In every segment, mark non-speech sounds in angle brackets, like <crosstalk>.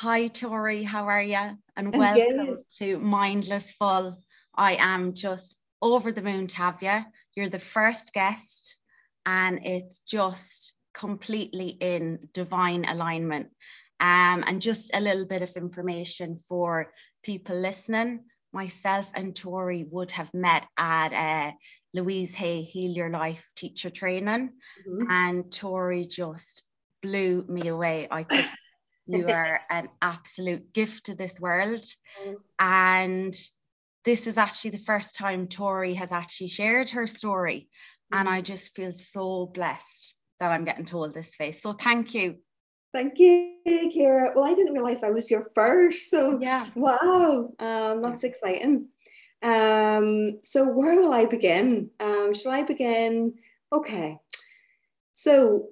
Hi, Tori, how are you? And welcome to Mindless Full. I am just over the moon to have you. You're the first guest, and it's just completely in divine alignment. Um, and just a little bit of information for people listening. Myself and Tori would have met at uh, Louise Hay Heal Your Life teacher training, mm-hmm. and Tori just blew me away. I think you <laughs> are an absolute gift to this world. Mm. And this is actually the first time Tori has actually shared her story. Mm. And I just feel so blessed that I'm getting told this face. So thank you. Thank you, Kira. Well, I didn't realize I was your first. So yeah. Wow. Um, that's yeah. exciting. Um, so where will I begin? Um, shall I begin? Okay. So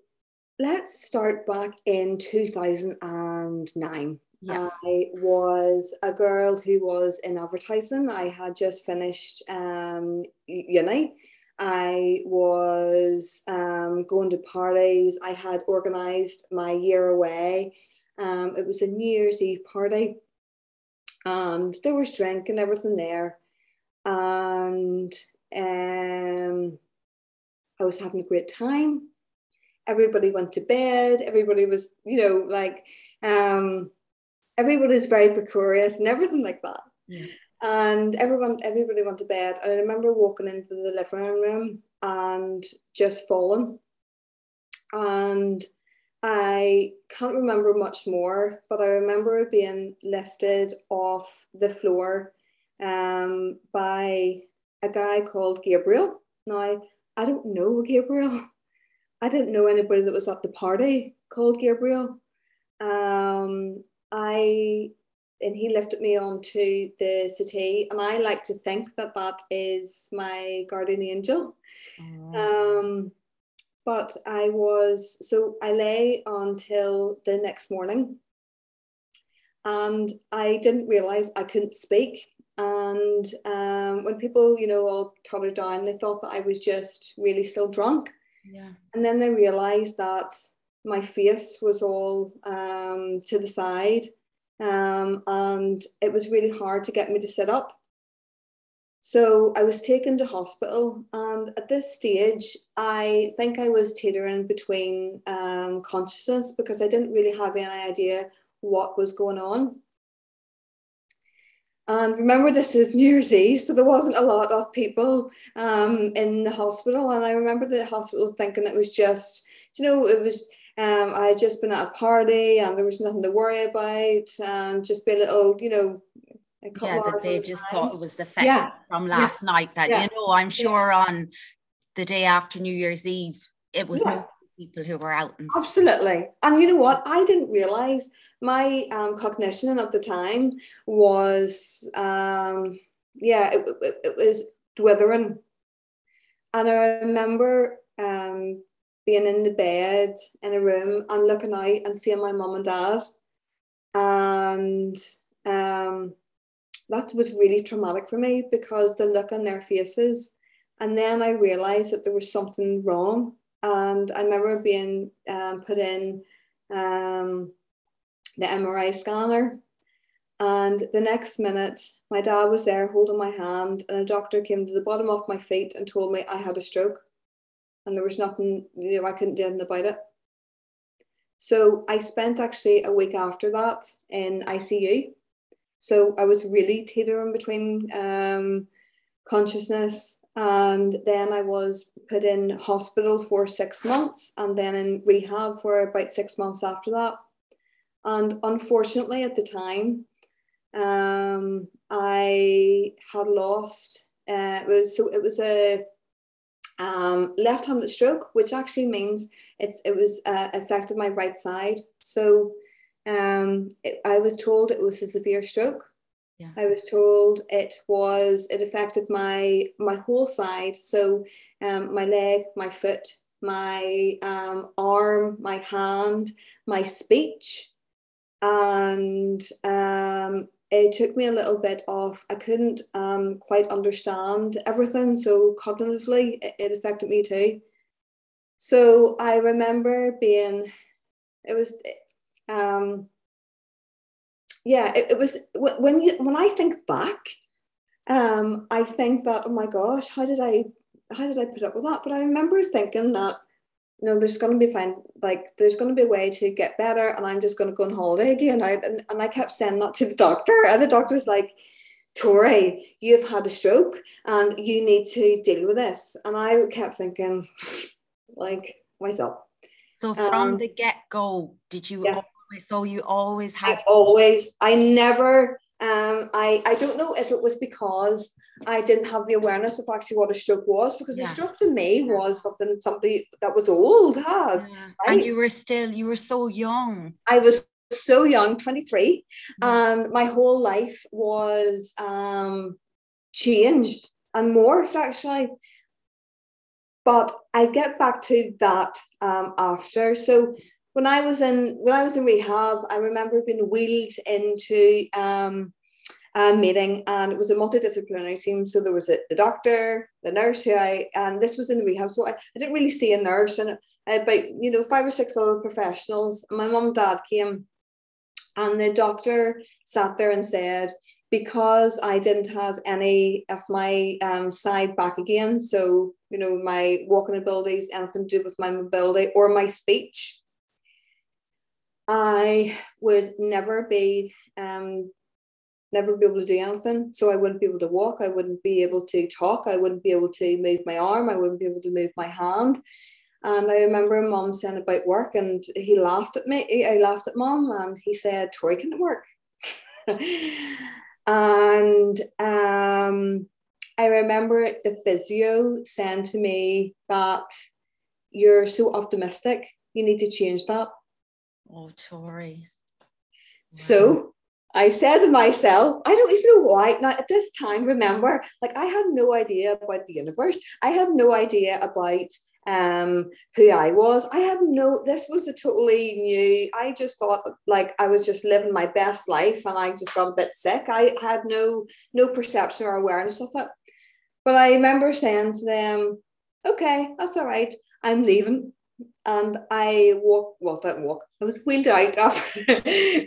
let's start back in 2009. Yeah. I was a girl who was in advertising. I had just finished um, uni. I was um, going to parties. I had organised my year away. Um, it was a New Year's Eve party, and there was drink and everything there. And um, I was having a great time everybody went to bed everybody was you know like um everybody's very precarious and everything like that. Yeah. and everyone everybody went to bed. And i remember walking into the living room and just falling. And i can't remember much more but i remember being lifted off the floor um, by a guy called gabriel. Now i don't know gabriel <laughs> I didn't know anybody that was at the party called Gabriel. Um, I and he lifted me onto the settee, and I like to think that that is my guardian angel. Oh. Um, but I was so I lay until the next morning, and I didn't realize I couldn't speak. And um, when people, you know, all tottered down, they thought that I was just really still drunk. Yeah. And then they realized that my face was all um, to the side um, and it was really hard to get me to sit up. So I was taken to hospital, and at this stage, I think I was teetering between um, consciousness because I didn't really have any idea what was going on. And remember, this is New Year's Eve, so there wasn't a lot of people um, in the hospital. And I remember the hospital thinking it was just, you know, it was, um, I had just been at a party and there was nothing to worry about and just be a little, you know, yeah, that they just time. thought it was the fact yeah. from last yeah. night that, yeah. you know, I'm sure on the day after New Year's Eve, it was people who were out and absolutely. And you know what? I didn't realize my um, cognition at the time was um, yeah it, it, it, was dwithering. And i remember um, being in the bed in a room and looking out and seeing my mum and dad. And um, that was really traumatic for me because the look on their faces and then i realized that there was something wrong and I remember being um, put in um, the MRI scanner. And the next minute, my dad was there holding my hand, and a doctor came to the bottom of my feet and told me I had a stroke. And there was nothing, you know, I couldn't do anything about it. So I spent actually a week after that in ICU. So I was really teetering between um, consciousness and then I was put in hospital for six months and then in rehab for about six months after that. And unfortunately, at the time, um, I had lost. Uh, it was so it was a um, left-handed stroke, which actually means it's it was uh, affected my right side. So um, it, I was told it was a severe stroke. Yeah. I was told it was it affected my my whole side, so um, my leg, my foot, my um, arm, my hand, my speech, and um, it took me a little bit off. I couldn't um, quite understand everything, so cognitively it, it affected me too. So I remember being, it was um, yeah, it, it was when you when I think back, um, I think that oh my gosh, how did I how did I put up with that? But I remember thinking that you know there's going to be fine like there's going to be a way to get better and i'm just going to go on holiday again I, and, and i kept saying that to the doctor and the doctor was like tori you've had a stroke and you need to deal with this and i kept thinking <laughs> like what's up so from um, the get-go did you yeah. So you always had I always i never um, I, I don't know if it was because I didn't have the awareness of actually what a stroke was, because yeah. a stroke to me was something somebody that was old had. Yeah. Right? And you were still, you were so young. I was so young, 23, yeah. and my whole life was um, changed and morphed actually. But I get back to that um, after. So when I was in when I was in rehab, I remember being wheeled into um, a meeting, and it was a multidisciplinary team. So there was a, the doctor, the nurse, who I and this was in the rehab. So I, I didn't really see a nurse, and uh, but you know five or six other professionals. My mum and dad came, and the doctor sat there and said, because I didn't have any of my um, side back again, so you know my walking abilities, anything to do with my mobility or my speech I would never be um, never be able to do anything. So I wouldn't be able to walk. I wouldn't be able to talk. I wouldn't be able to move my arm. I wouldn't be able to move my hand. And I remember mom saying about work, and he laughed at me. I laughed at mom, and he said, "Tori can work." <laughs> and um, I remember the physio saying to me that you're so optimistic. You need to change that. Oh, Tori. So I said to myself, I don't even know why. Now, at this time, remember, like I had no idea about the universe. I had no idea about um who I was. I had no this was a totally new. I just thought like I was just living my best life and I just got a bit sick. I had no no perception or awareness of it. But I remember saying to them, okay, that's all right. I'm leaving and I walked, well, that walk, I was wheeled out of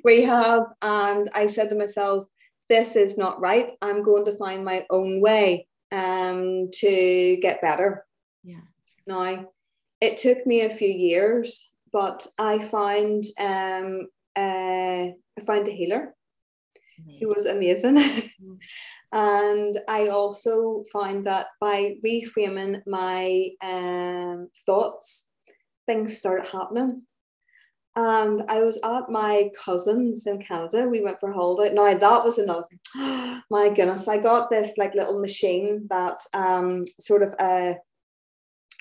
rehab, and I said to myself, this is not right. I'm going to find my own way um, to get better. Yeah. Now, it took me a few years, but I found um, uh, I found a healer He was amazing. <laughs> Mm. and I also found that by reframing my um, thoughts things started happening. And I was at my cousin's in Canada. We went for a holiday. Now that was another <gasps> my goodness, I got this like little machine that um sort of uh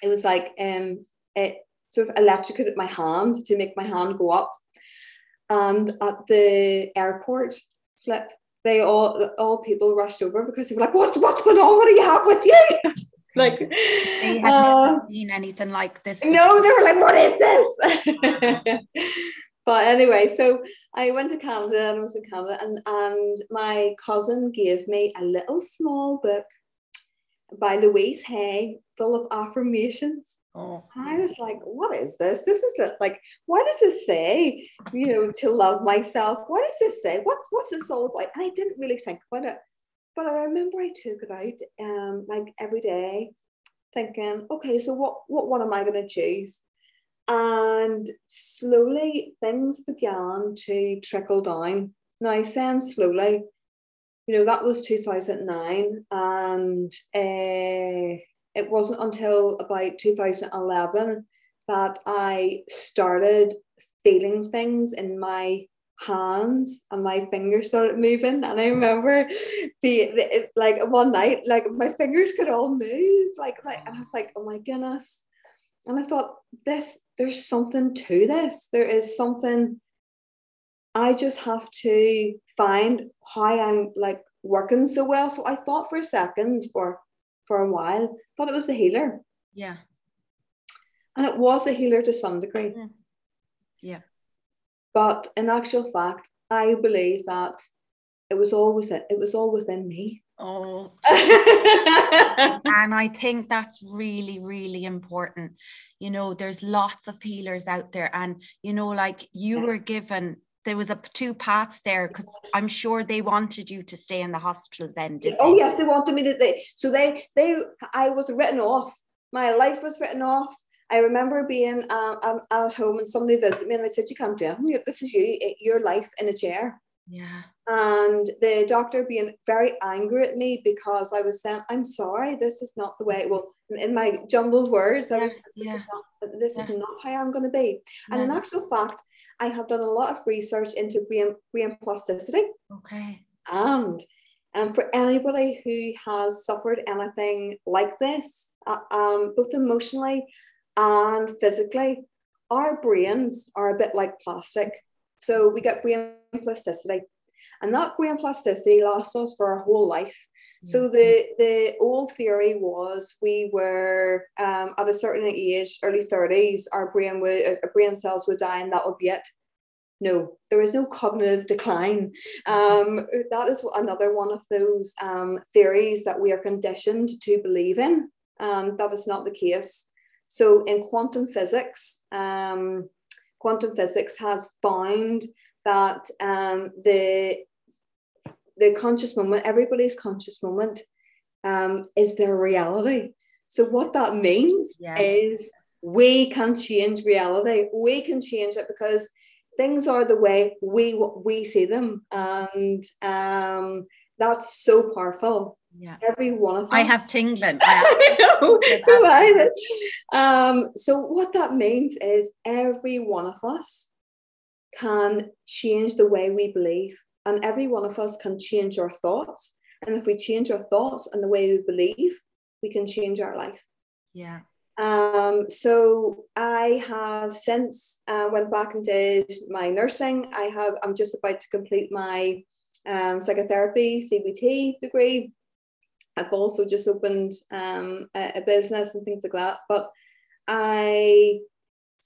it was like um it sort of electrocuted my hand to make my hand go up. And at the airport flip, they all all people rushed over because they were like, What's what's going on? What do you have with you? <laughs> like they had uh, never seen anything like this. Before. No, they were like, what is this? <laughs> but anyway, so I went to Canada and I was in Canada and, and my cousin gave me a little small book by Louise Hay full of affirmations. Oh. And I was like, what is this? This is like, what does this say, you know, to love myself? What does this say? What's what's this all about? And I didn't really think about it. But I remember I took it out um, like every day, thinking, okay, so what what what am I going to choose? And slowly things began to trickle down. Now, I say slowly, you know, that was 2009, and uh, it wasn't until about 2011 that I started feeling things in my hands and my fingers started moving. And I remember the, the, like one night like my fingers could all move like like and I was like oh my goodness. And I thought this there's something to this. There is something I just have to find how I'm like working so well. So I thought for a second or for a while thought it was the healer. Yeah. And it was a healer to some degree. Yeah but in actual fact, I believe that it was always it, it was all within me. Oh, <laughs> and I think that's really, really important. You know, there's lots of healers out there, and you know, like you were given there was a two paths there because I'm sure they wanted you to stay in the hospital then. Did oh they? yes, they wanted me to. They, so they they I was written off. My life was written off. I remember being um, um at home and somebody visited me and I said, "You can't do it. This is you. Your life in a chair." Yeah. And the doctor being very angry at me because I was saying, I'm sorry, this is not the way. Well, in my jumbled words, I was this yeah. is not this yeah. is not how I'm gonna be. And in actual fact, I have done a lot of research into brain, brain plasticity. Okay. And and for anybody who has suffered anything like this, uh, um, both emotionally and physically, our brains are a bit like plastic. So we get brain plasticity. And that brain plasticity lasts us for our whole life. So mm-hmm. the the old theory was we were um, at a certain age, early 30s, our brain would our uh, brain cells would die and that would be it. No, there is no cognitive decline. Um, that is another one of those um, theories that we are conditioned to believe in. Um, that is not the case. So in quantum physics, um, quantum physics has found that um, the the conscious moment, everybody's conscious moment, um, is their reality. So what that means yeah. is we can change reality. We can change it because things are the way we we see them, and um, that's so powerful. Yeah. Every one of them. <laughs> I have tingling. I know. so I um, so what that means is every one of us can change the way we believe. And every one of us can change our thoughts. And if we change our thoughts and the way we believe, we can change our life. Yeah. Um, so I have since uh, went back and did my nursing. I have I'm just about to complete my um, psychotherapy CBT degree. I've also just opened um, a, a, business and things like that. But I,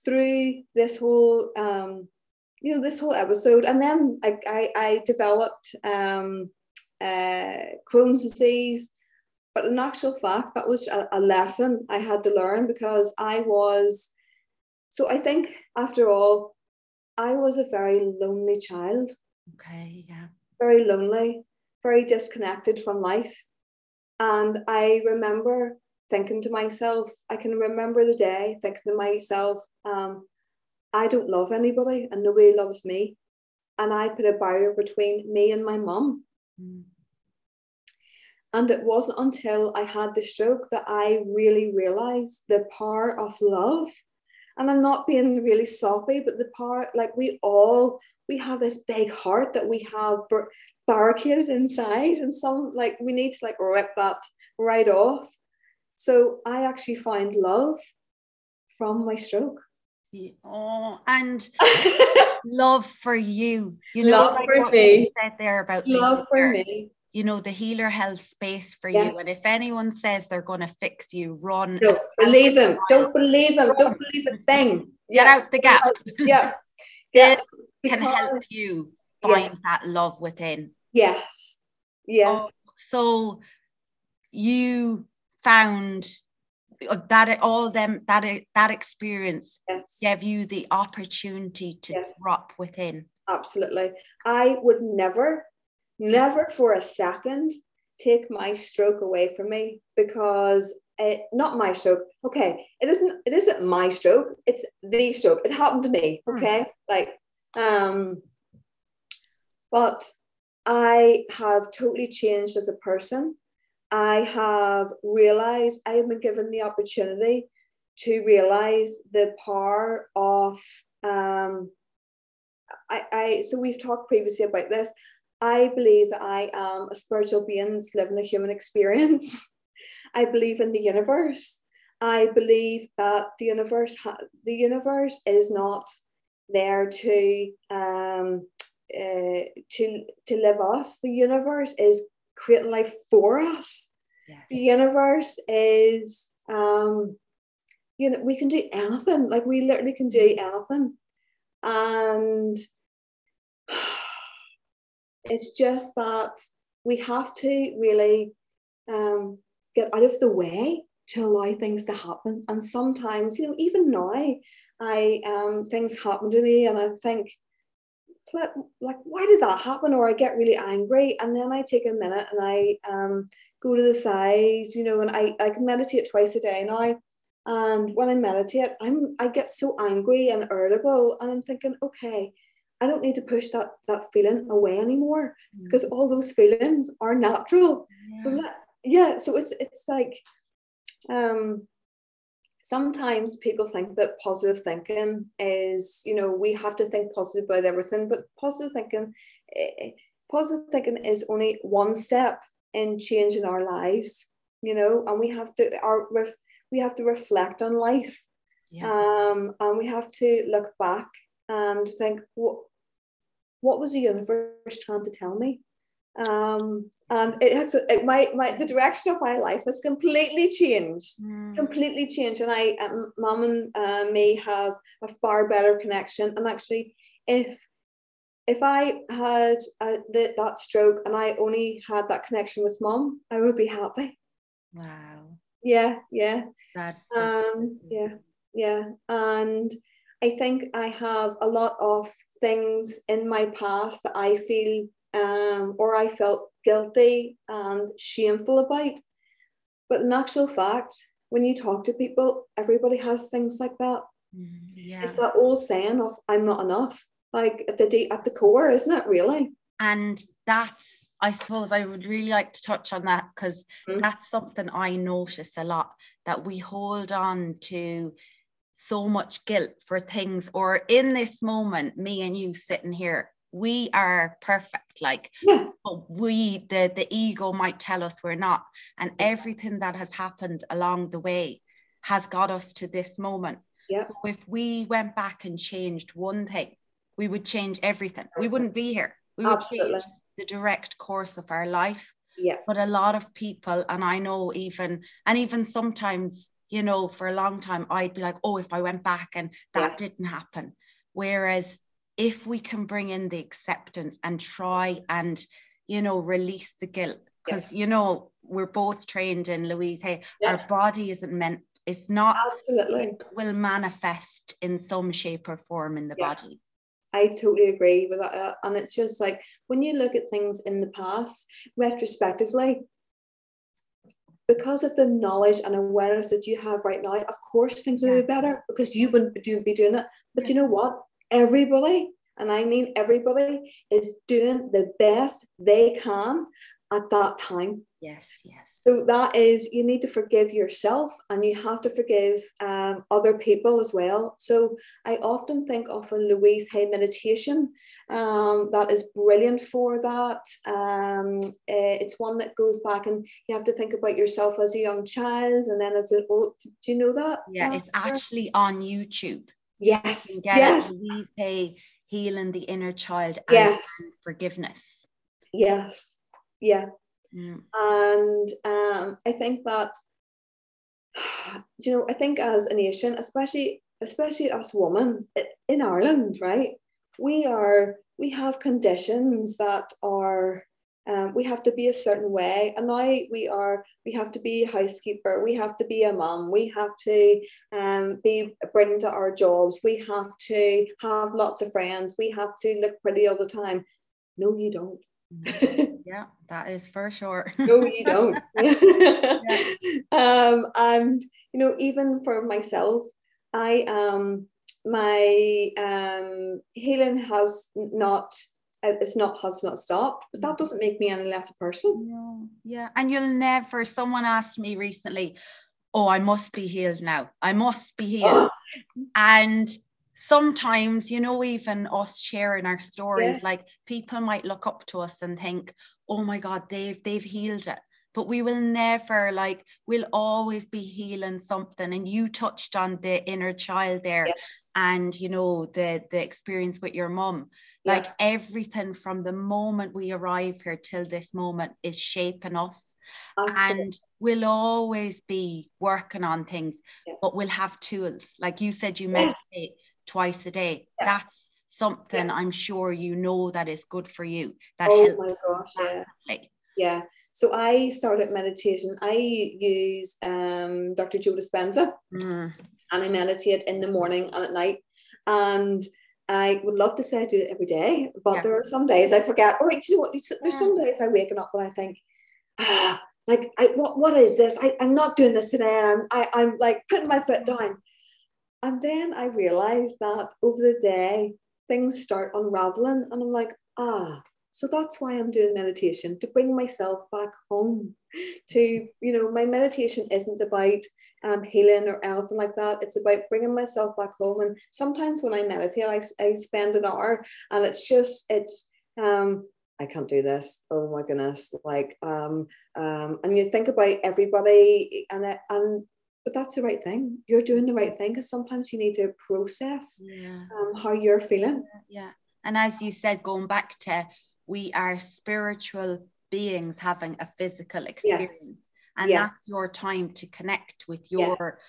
through this whole, um, you know, this whole episode, and then I, I, I developed um, uh, Crohn's disease. But in actual fact, that was a, a lesson I had to learn because I was, so I think after all, I was a very lonely child. Okay, yeah. Very lonely, very disconnected from life. And I remember thinking to myself, I can remember the day thinking to myself, um, I don't love anybody and nobody loves me. And I put a barrier between me and my mum. Mm. And it wasn't until I had the stroke that I really realized the power of love. And I'm not being really soppy, but the power, like we all, we have this big heart that we have barricaded inside and some like we need to like rip that right off. So i actually find love from my stroke. Oh and <laughs> love for you. You know love like for me. you said there about love for me. You know the healer held space for yes. you and if anyone says they're going to fix you run. No believe them. don't believe them don't believe a thing. Get yeah. out the gap. Yeah. <laughs> Yeah. can help you find yeah. that love within Yes. Yeah. Oh, so you found that all them that that experience yes. gave you the opportunity to yes. drop within. Absolutely. I would never, never for a second take my stroke away from me because it, not my stroke. Okay, it isn't. It isn't my stroke. It's the stroke. It happened to me. Hmm. Okay, like um, but I have totally changed as a person. I have realized I have been given the opportunity to realize the power of um, I, I so we've talked previously about this. I believe that I am a spiritual being living a human experience. <laughs> I believe in the universe. I believe that the universe ha- the universe is not there to um, uh, to to live us. The universe is creating life for us. Yes. The universe is um, you know we can do anything. Like we literally can do anything, and <sighs> it's just that we have to really um, get out of the way to allow things to happen. And sometimes, you know, even now, I um, things happen to me, and I think flip, like, why did that happen? Or I get really angry. And then I take a minute and I um, go to the side, you know, and I, I can meditate twice a day now. And when I meditate, I'm I get so angry and irritable, and I'm thinking, okay, I don't need to push that that feeling away anymore mm. because all those feelings are natural. Yeah. So that, yeah, so it's it's like um sometimes people think that positive thinking is, you know, we have to think positive about everything, but positive thinking, eh, positive thinking is only one step in changing our lives, you know, and we have to our we have to reflect on life, yeah. um, and we have to look back and think what what was the universe trying to tell me um, and it has it, my my the direction of my life has completely changed, mm. completely changed. And I, um, mom and uh, me have a far better connection. And actually, if if I had uh, the, that stroke and I only had that connection with mom, I would be happy. Wow. Yeah, yeah. That's um, yeah, yeah, and. I think I have a lot of things in my past that I feel um, or I felt guilty and shameful about. But in actual fact, when you talk to people, everybody has things like that. Mm, yeah. It's that old saying of "I'm not enough." Like at the at the core, isn't it really? And that's, I suppose, I would really like to touch on that because mm. that's something I notice a lot that we hold on to so much guilt for things, or in this moment, me and you sitting here we are perfect like yeah. but we the the ego might tell us we're not and everything that has happened along the way has got us to this moment yeah. so if we went back and changed one thing we would change everything we wouldn't be here we would Absolutely. change the direct course of our life yeah but a lot of people and i know even and even sometimes you know for a long time i'd be like oh if i went back and that yeah. didn't happen whereas if we can bring in the acceptance and try and you know release the guilt because you know we're both trained in louise hay yeah. our body isn't meant it's not absolutely it will manifest in some shape or form in the yeah. body I totally agree with that. Uh, and it's just like when you look at things in the past, retrospectively, because of the knowledge and awareness that you have right now, of course things will be better because you wouldn't be doing it. But you know what? Everybody, and I mean everybody, is doing the best they can at that time. Yes, yes. So that is, you need to forgive yourself and you have to forgive um, other people as well. So I often think of a Louise Hay meditation um, that is brilliant for that. Um, uh, it's one that goes back and you have to think about yourself as a young child and then as an old. Do you know that? Yeah, it's actually on YouTube. Yes. yes. We say healing the inner child and yes. forgiveness. Yes. Yeah. Mm. And um, I think that, <sighs> you know, I think as a nation, especially especially us women in Ireland, right? We are we have conditions that are um, we have to be a certain way. And now we are we have to be a housekeeper. We have to be a mum. We have to um, be brilliant at our jobs. We have to have lots of friends. We have to look pretty all the time. No you don't. <laughs> Yeah that is for sure. <laughs> No you don't. <laughs> Um, and you know even for myself i um my um healing has not it's not has not stopped, but that mm. doesn't make me any less a person. No. Yeah. And you'll never, someone asked me recently, Oh, I must be healed now. I must be healed. <gasps> And sometimes, you know, even us sharing our stories, yeah. like people might look up to us and think, Oh my God, they've they've healed it. But we will never like we'll always be healing something. And you touched on the inner child there yeah. and you know the the experience with your mom like everything from the moment we arrive here till this moment is shaping us. Absolutely. And we'll always be working on things, yeah. but we'll have tools. Like you said, you meditate twice a day. That's something I'm sure you know that is good for you. That oh helps. my gosh, yeah. Yeah. So I started meditation. I use um, Dr. Joe Dispenza mm. and I meditate in the morning and at night. And I would love to say I do it every day, but yeah. there are some days I forget. Oh, wait, you know what? There's some days I waking up and I think, ah, like, I, what, what is this? I, I'm not doing this today. I'm, I, I'm like putting my foot down. And then I realized that over the day, things start unraveling. And I'm like, ah, so that's why I'm doing meditation to bring myself back home. To, you know, my meditation isn't about um, healing or anything like that. It's about bringing myself back home. And sometimes when I meditate, I, I spend an hour and it's just, it's, um, I can't do this. Oh my goodness. Like, um, um, and you think about everybody and, it, and but that's the right thing. You're doing the right thing because sometimes you need to process yeah. um, how you're feeling. Yeah. And as you said, going back to we are spiritual beings having a physical experience. Yes. And yeah. that's your time to connect with your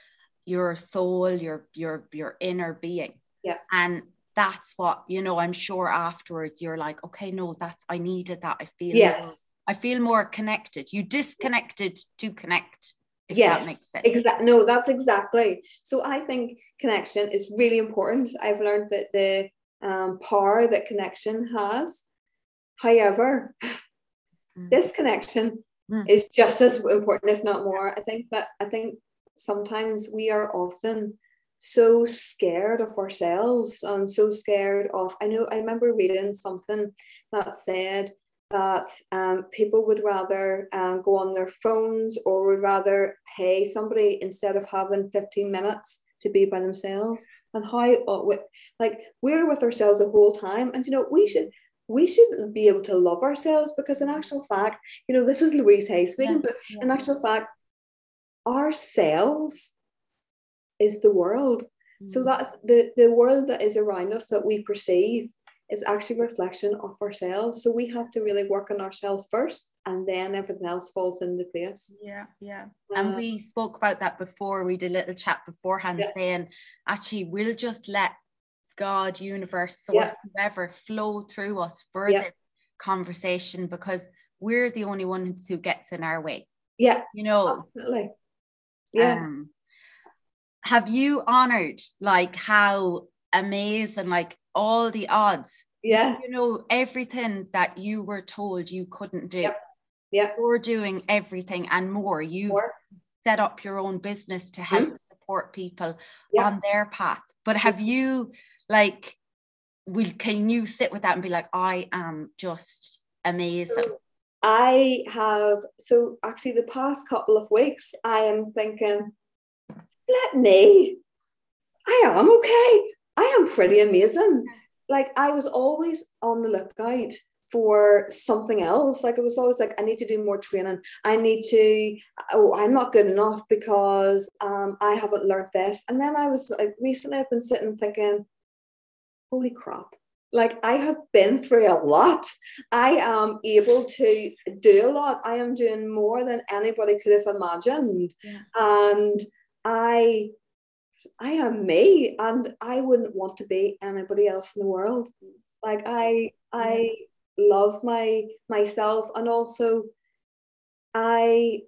your soul, your your your inner being. Yeah. And that's what, you know, I'm sure afterwards you're like, okay, no, that's I needed that. I feel yes. More, I feel more connected. You disconnected to connect yes exactly no that's exactly so i think connection is really important i've learned that the um, power that connection has however mm. this connection mm. is just as important if not more i think that i think sometimes we are often so scared of ourselves and so scared of i know i remember reading something that said that um, people would rather um, go on their phones or would rather pay somebody instead of having 15 minutes to be by themselves and how uh, like we're with ourselves the whole time and you know we should we shouldn't be able to love ourselves because in actual fact you know this is louise hay speaking yeah, but yeah. in actual fact ourselves is the world mm. so that the the world that is around us that we perceive is actually a reflection of ourselves. So we have to really work on ourselves first and then everything else falls into place. Yeah, yeah. Uh, and we spoke about that before. We did a little chat beforehand yeah. saying actually we'll just let God, universe, source, yeah. whoever flow through us for yeah. this conversation because we're the only ones who gets in our way. Yeah. You know. Absolutely. Yeah. Um, have you honored like how amazing like all the odds. Yeah. You know, everything that you were told you couldn't do. Yep. Yeah. You're doing everything and more. You set up your own business to help mm-hmm. support people yep. on their path. But have you like will can you sit with that and be like, I am just amazing? So I have so actually the past couple of weeks I am thinking, let me. I am okay. I am pretty amazing. Like I was always on the lookout for something else. Like it was always like, I need to do more training. I need to, oh, I'm not good enough because um, I haven't learned this. And then I was like, recently I've been sitting thinking, holy crap. Like I have been through a lot. I am able to do a lot. I am doing more than anybody could have imagined. Yeah. And I I am me and I wouldn't want to be anybody else in the world. Like I I love my myself and also I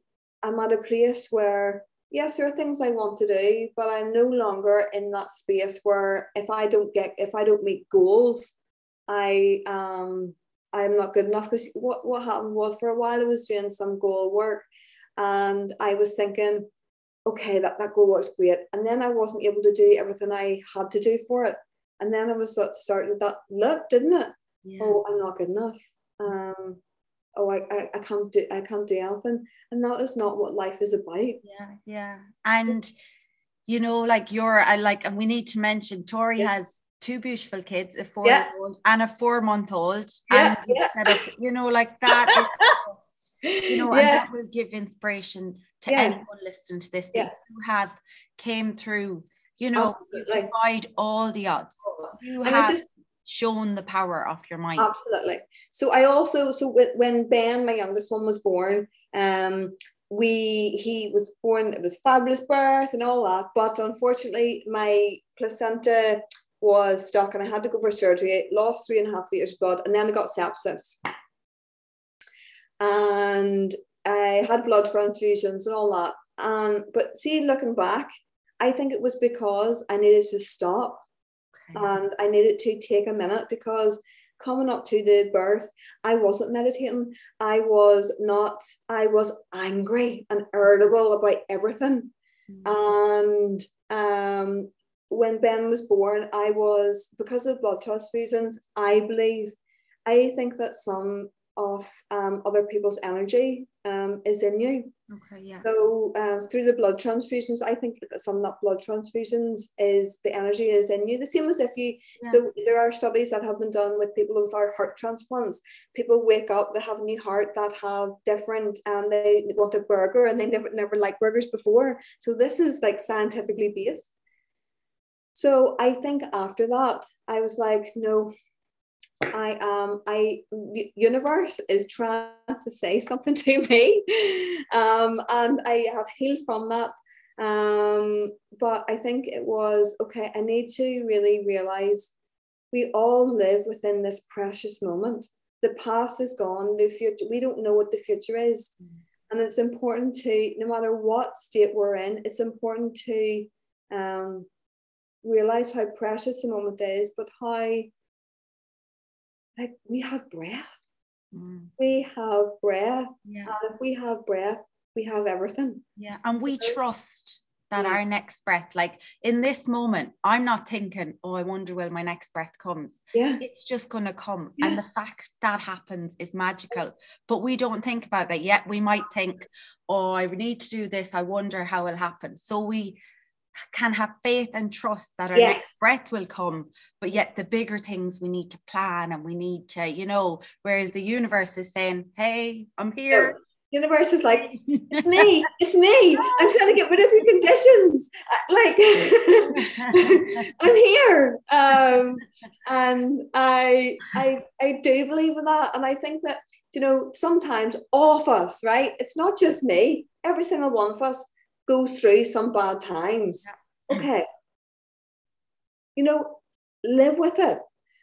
am at a place where yes, there are things I want to do, but I'm no longer in that space where if I don't get if I don't meet goals, I um I'm not good enough. Because what, what happened was for a while I was doing some goal work and I was thinking, okay, that, that goal was great. And then I wasn't able to do everything I had to do for it. And then I was starting that look, didn't it? Yeah. Oh, I'm not good enough. Um, oh, I, I, I can't do I can't do anything. And that is not what life is about. Yeah, yeah. And you know, like you're I like and we need to mention Tori yeah. has two beautiful kids, a four yeah. year old and a four month old. Yeah, and yeah. Up, you know, like that is <laughs> you know, and that will give inspiration to anyone listening to this yeah. who have came through, you know, Absolutely. provide all the odds. You and have just, shown the power of your mind. Absolutely. So I also so when Ben, my youngest one, was born, um, we he was born. It was fabulous birth and all that, but unfortunately, my placenta was stuck, and I had to go for surgery. Lost three and a half liters of blood, and then I got sepsis. And I had blood transfusions and all that. Um, but see, looking back, I think it was because I needed to stop. And I needed to take a minute because coming up to the birth, I wasn't meditating. I was not, I was angry and irritable about everything. Mm-hmm. And um, when Ben was born, I was, because of blood transfusions, I believe, I think that some of um, other people's energy um, is in you. Okay, yeah. So uh, through the blood transfusions, I think that some of that blood transfusions is the energy is in you. The same as if you. Yeah. So there are studies that have been done with people with our heart transplants. People wake up, they have a new heart that have different, and they want a burger, and they never never liked burgers before. So this is like scientifically based. So I think after that, I was like, no, I um I universe is trying to say something <laughs> to me, um, and I have healed from that. Um, but I think it was okay. I need to really realize we all live within this precious moment. The past is gone. The future we don't know what the future is, mm. and it's important to no matter what state we're in. It's important to um, realize how precious the moment is, but how like we have breath. Mm. We have breath. Yeah. And if we have breath, we have everything. Yeah. And we trust that our next breath, like in this moment, I'm not thinking, oh, I wonder when my next breath comes. Yeah. It's just gonna come. Yeah. And the fact that happens is magical. But we don't think about that yet. We might think, oh, I need to do this. I wonder how it'll happen. So we can have faith and trust that our yes. next breath will come but yet the bigger things we need to plan and we need to you know whereas the universe is saying hey i'm here. the universe is like it's me <laughs> it's me. I'm trying to get rid of your conditions. Uh, like <laughs> i'm here. Um, and i i i do believe in that. And i think that you know sometimes all of us right? It's not just me. Every single one of us go through some bad times. Yeah. Okay. You know, live with it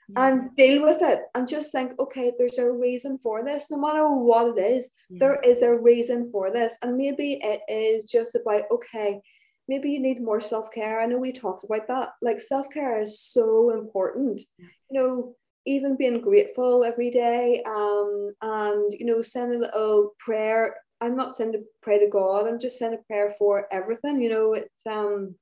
yeah. and deal with it and just think, okay, there's a reason for this. No matter what it is, yeah. there is a reason for this. And maybe it is just about, okay, maybe you need more self-care. I know we talked about that. Like self-care is so important. You know, even being grateful every day um, and you know send a little prayer I'm not saying to pray to God. I'm just saying a prayer for everything. You know, it's um,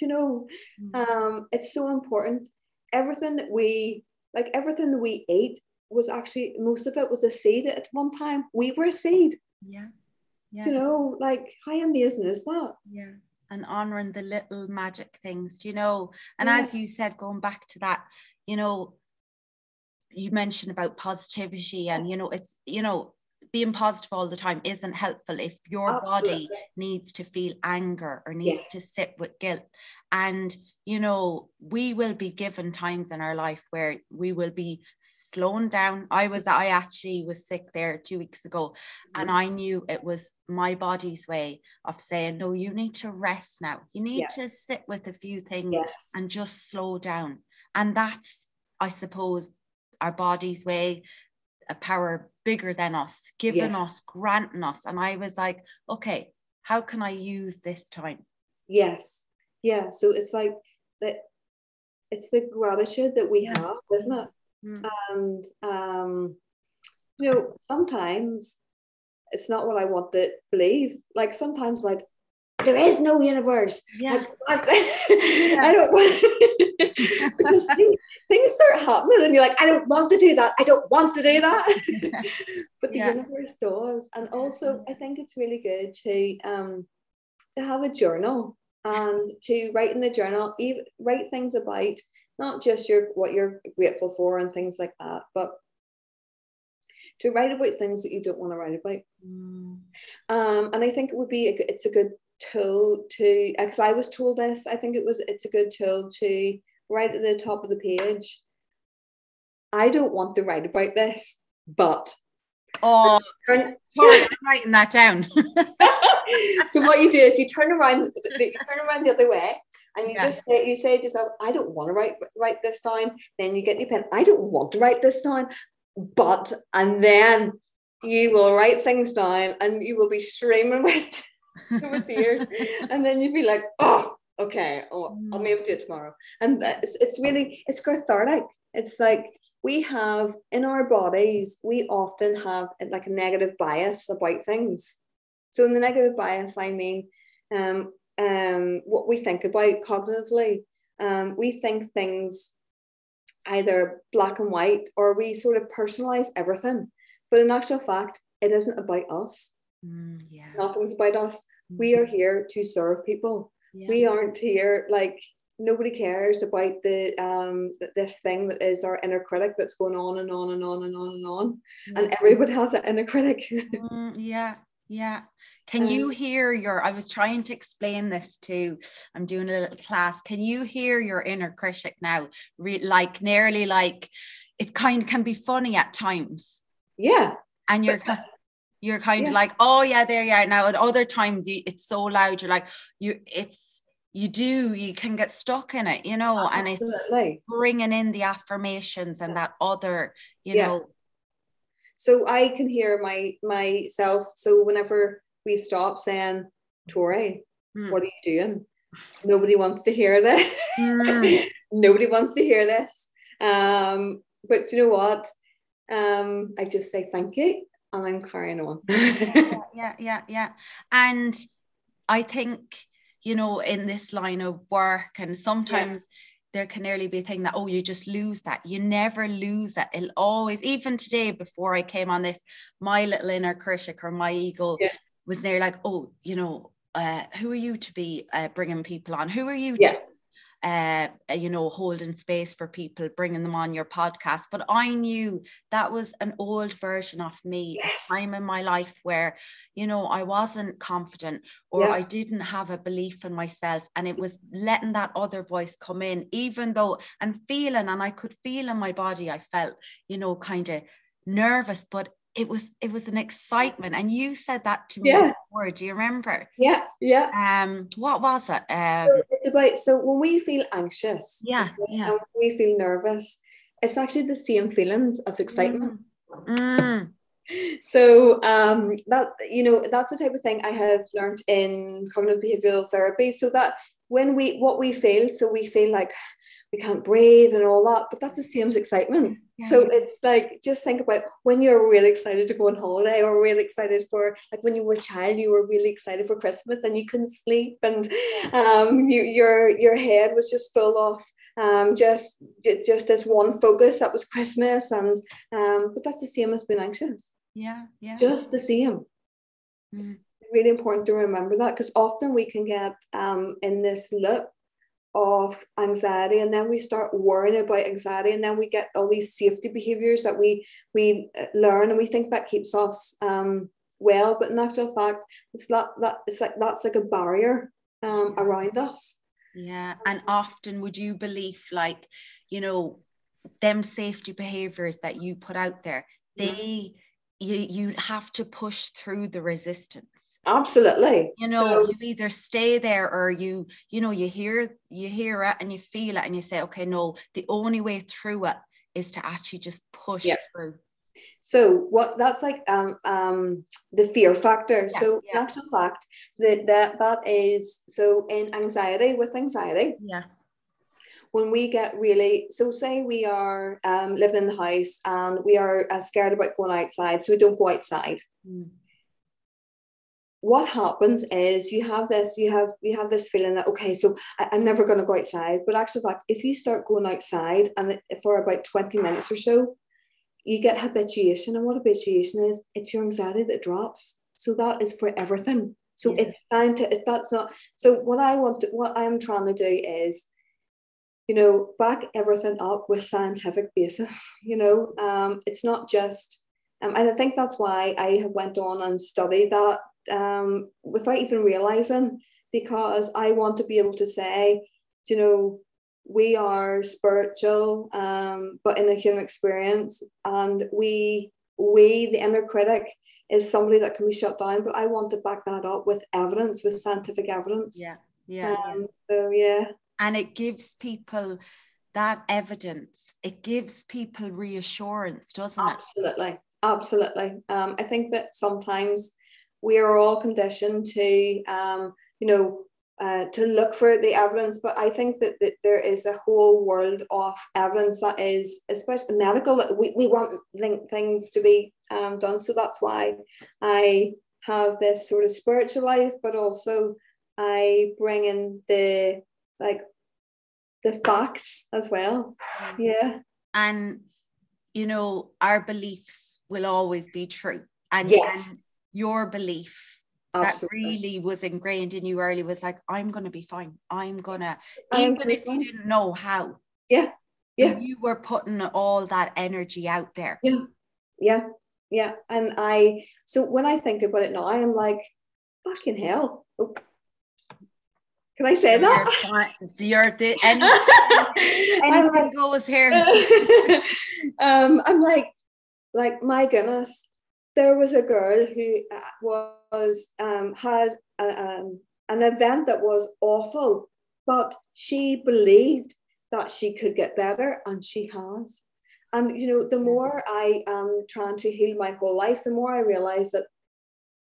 you know, mm. um, it's so important. Everything that we like, everything that we ate was actually most of it was a seed at one time. We were a seed. Yeah. Yeah. You know, like how amazing is that? Yeah. And honoring the little magic things, you know. And yeah. as you said, going back to that, you know, you mentioned about positivity and you know, it's you know, being positive all the time isn't helpful if your Absolutely. body needs to feel anger or needs to sit with guilt and you know we will be given times in our life where we will be slowing down i was i actually was sick there two weeks ago mm-hmm. and i knew it was my body's way of saying no you need to rest now you need to sit with a few things yes. and just slow down and that's i suppose our body's way a power bigger than us, given yeah. us, granting us. And I was like, okay, how can I use this time? Yes. Yeah. So it's like that it's the gratitude that we yeah. have, isn't it? Mm. And um, you know, sometimes it's not what I want to believe. Like sometimes like there is no universe. Yeah. Like, <laughs> yeah. I don't want <laughs> because <laughs> things, things, start happening and you're like, I don't want to do that. I don't want to do that. but the yeah. universe does. And also I think it's really good to um to have a journal and to write in the journal, even write things about not just your what you're grateful for and things like that, but to write about things that you don't want to write about. Mm. Um, and I think it would be a, it's a good tool to uh, because I was told this. I think it was it's a good tool to write at the top of the page. I don't want to write about this, but oh, turn, <laughs> I'm writing that down. <laughs> so what you do is you turn around, you turn around the other way, and you yeah. just say, you say to yourself, "I don't want to write write this down." Then you get your pen. I don't want to write this down, but and then you will write things down, and you will be streaming with <laughs> with tears, and then you'd be like, oh, okay, oh, I'll mm. maybe do it tomorrow. And it's, it's really, it's cathartic. It's like we have in our bodies, we often have like a negative bias about things. So in the negative bias, I mean, um, um, what we think about cognitively. Um, we think things either black and white or we sort of personalize everything. But in actual fact, it isn't about us. Mm, yeah. Nothing's about us. Mm-hmm. We are here to serve people. Yeah. We aren't here like nobody cares about the um this thing that is our inner critic that's going on and on and on and on and on. Mm-hmm. And everybody has an inner critic. <laughs> mm, yeah. Yeah. Can um, you hear your? I was trying to explain this to. I'm doing a little class. Can you hear your inner critic now? Re, like nearly like it kind of can be funny at times. Yeah. And you're but, you're kind yeah. of like, oh yeah, there you are. Now at other times you, it's so loud. You're like you. It's you do. You can get stuck in it, you know. Absolutely. And it's bringing in the affirmations and that other, you yeah. know so I can hear my myself. So whenever we stop saying, Tori, mm. what are you doing? Nobody wants to hear this. Mm. <laughs> Nobody wants to hear this. Um, but you know what? Um, I just say thank you I'm carrying on. <laughs> yeah, yeah, yeah, yeah. And I think, you know, in this line of work, and sometimes yeah there can nearly be a thing that oh you just lose that you never lose that it'll always even today before i came on this my little inner critic or my ego yeah. was near like oh you know uh, who are you to be uh, bringing people on who are you yeah. to uh, you know, holding space for people, bringing them on your podcast. But I knew that was an old version of me, yes. a time in my life where, you know, I wasn't confident or yeah. I didn't have a belief in myself. And it was letting that other voice come in, even though, and feeling, and I could feel in my body, I felt, you know, kind of nervous, but it was it was an excitement and you said that to me yeah. before do you remember yeah yeah um what was it um so it's about so when we feel anxious yeah yeah we feel nervous it's actually the same feelings as excitement mm. Mm. so um that you know that's the type of thing i have learned in cognitive behavioral therapy so that when we what we feel so we feel like we can't breathe and all that but that's the same as excitement so it's like just think about when you're really excited to go on holiday or really excited for like when you were a child, you were really excited for Christmas and you couldn't sleep and um, you, your your head was just full of um, just just this one focus that was Christmas and um, but that's the same as being anxious. Yeah, yeah. Just the same. Mm. Really important to remember that because often we can get um, in this loop of anxiety and then we start worrying about anxiety and then we get all these safety behaviors that we we uh, learn and we think that keeps us um, well. But in actual fact it's not that it's like that's like a barrier um, around us. Yeah and often would you believe like you know them safety behaviors that you put out there they you you have to push through the resistance absolutely. You know so, you either stay there or you you know you hear you hear it and you feel it and you say okay no the only way through it is to actually just push yeah. through. So what that's like um um the fear factor. Yeah, so yeah. in actual fact that that that is so in anxiety with anxiety yeah. when we get really so say we are um, living in the house and we are uh, scared about going outside so we don't go outside. Mm what happens is you have this you have you have this feeling that okay so I, am never going to go outside. But actually fact if you start going outside and for about 20 minutes or so you get habituation. And what habituation is it's your anxiety that drops. So that is for everything. So yeah. it's time to that's not so what i want to, what i'm trying to do is you know back everything up with scientific basis <laughs> you know? Um it's not just um, and I think that's why I have went on and studied that um, without even realizing, because I want to be able to say, you know, we are spiritual, um, but in a human experience, and we, we, the inner critic, is somebody that can be shut down. But I want to back that up with evidence, with scientific evidence. Yeah, yeah. Um, yeah. So yeah, and it gives people that evidence. It gives people reassurance, doesn't absolutely, it? Absolutely, absolutely. Um, I think that sometimes we are all conditioned to, um, you know, uh, to look for the evidence, but I think that, that there is a whole world of evidence that is, especially medical, we, we want things to be um, done. So that's why I have this sort of spiritual life, but also I bring in the like the facts as well. Yeah. And you know, our beliefs will always be true. And, yes. and your belief Absolutely. that really was ingrained in you early was like, I'm gonna be fine. I'm gonna even if you didn't know how. Yeah. Yeah. You were putting all that energy out there. Yeah. Yeah. Yeah. And I so when I think about it now, I am like, fucking hell. Oh. Can I say that? <laughs> You're the any, anything goes here. <laughs> um, I'm like, like my goodness, there was a girl who uh, was um, had a, um, an event that was awful, but she believed that she could get better, and she has. And you know, the more I am trying to heal my whole life, the more I realize that,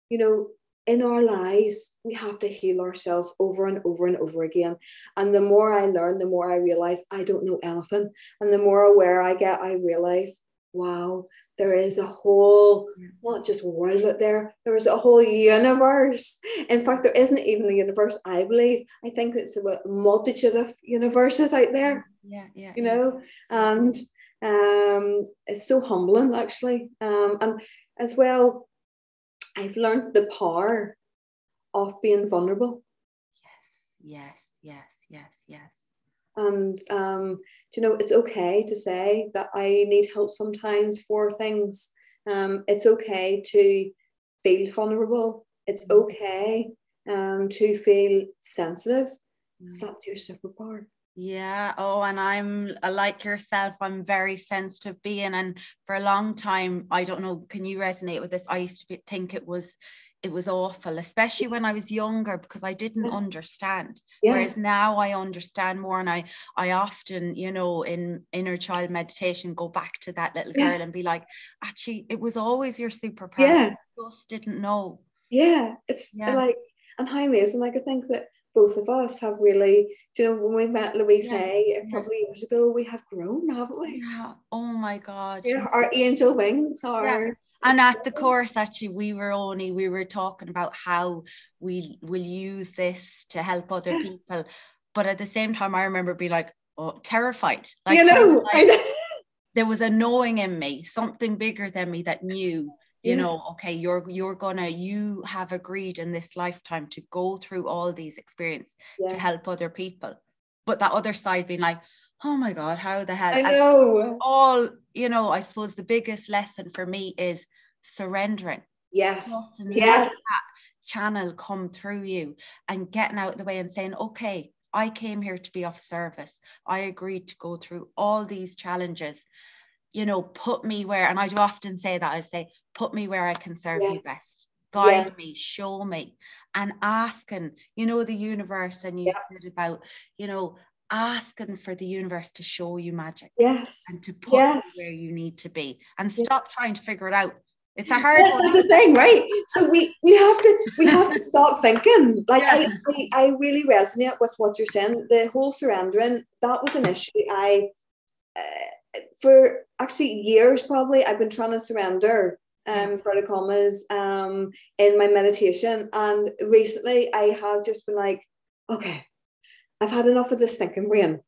you know, in our lives, we have to heal ourselves over and over and over again. And the more I learn, the more I realize I don't know anything. And the more aware I get, I realize wow, there is a whole, not just world out there, there is a whole universe. In fact, there isn't even a universe, I believe. I think it's a multitude of universes out there. Yeah, yeah. You know, and um, it's so humbling actually. Um, and as well, I've learned the power of being vulnerable. Yes, yes, yes, yes, yes. And um, you know, it's okay to say that I need help sometimes for things. Um, it's okay to feel vulnerable. It's mm. okay um, to feel sensitive mm. that's your superpower. Yeah. Oh, and I'm uh, like yourself. I'm very sensitive being, and for a long time, I don't know. Can you resonate with this? I used to be, think it was it was awful, especially when I was younger because I didn't understand. Yeah. Whereas now I understand more, and I I often, you know, in inner child meditation, go back to that little girl yeah. and be like, actually, it was always your superpower. Yeah. You just didn't know. Yeah, it's yeah. like and how amazing. Like I think that both of us have really, you know, when we met Louise yeah. Hay a couple of years ago, we have grown, haven't we? Yeah. Oh my God. Yeah, our angel wings are and at the course actually we were only we were talking about how we will use this to help other people but at the same time i remember being like oh terrified like, you know, like, know. there was a knowing in me something bigger than me that knew you yeah. know okay you're you're gonna you have agreed in this lifetime to go through all these experiences yeah. to help other people but that other side being like oh my god how the hell I know. all you know I suppose the biggest lesson for me is surrendering. Yes. Yeah. channel come through you and getting out of the way and saying okay I came here to be of service. I agreed to go through all these challenges. You know put me where and I do often say that I say put me where I can serve yeah. you best. Guide yeah. me show me. And asking you know the universe and you yeah. said about you know asking for the universe to show you magic. Yes. And to put yes. you where you need to be and stop yes. trying to figure it out. It's a <laughs> hard yeah, one. That's the thing, right? So we we have to we have to stop <laughs> thinking. Like yeah. I, I, I really resonate with what you're saying. The whole surrendering that was an issue. I uh, for actually years probably I've been trying to surrender um for the commas um in my meditation and recently I have just been like okay I've had enough of this thinking brain.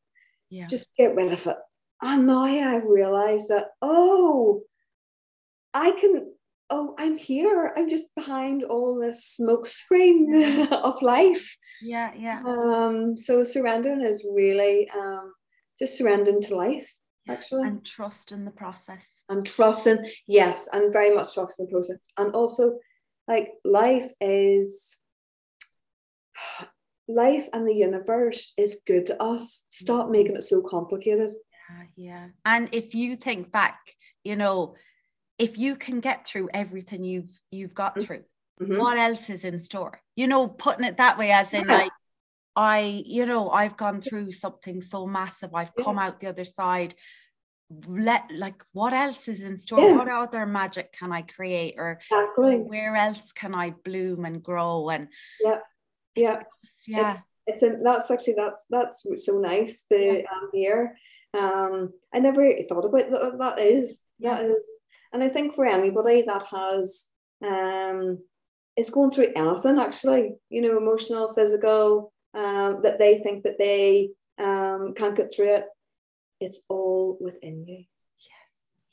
Yeah. Just get rid of it. And now I've realized that, oh, I can, oh, I'm here. I'm just behind all this smoke screen <laughs> of life. Yeah, yeah. Um, so surrendering is really um, just surrendering to life, actually. And trust in the process. And trusting, yes, and very much trust in the process. And also, like, life is life and the universe is good to us. Stop mm-hmm. making it so complicated. Yeah, yeah. And if you think back, you know, if you can get through everything you've you've got mm-hmm. through, mm-hmm. what else is in store? You know, putting it that way, as in yeah. like I, you know, I've gone through something so massive. I've yeah. come out the other side. Let like what else is in store? Yeah. What other magic can I create, or exactly. where else can I bloom and grow? And yeah, yeah yeah it's a, that's actually that's that's so nice the yeah. um, hear. Um, I never thought about that. That is yeah. that is, and I think for anybody that has um, is going through anything actually, you know, emotional, physical, um, that they think that they um, can't get through it. It's all within you.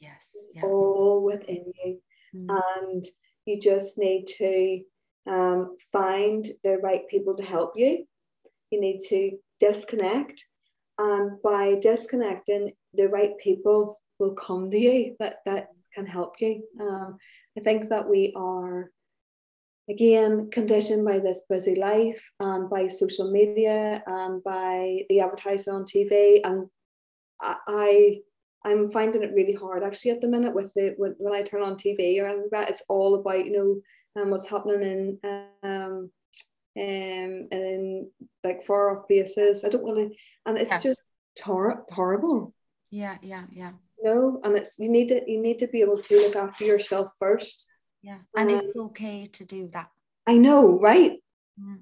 Yes, yes, yeah. all within you, mm. and you just need to um, find the right people to help you. You need to disconnect, and by disconnecting, the right people will come to you that that can help you. Um, I think that we are again conditioned by this busy life and by social media and by the advertising on TV and I I'm finding it really hard actually at the minute with the when, when I turn on TV or anything that it's all about you know um, what's happening in um um in like far off places I don't want to and it's yeah. just tor- horrible. Yeah yeah yeah. No and it's you need to you need to be able to look after yourself first. Yeah and um, it's okay to do that. I know right? Mm.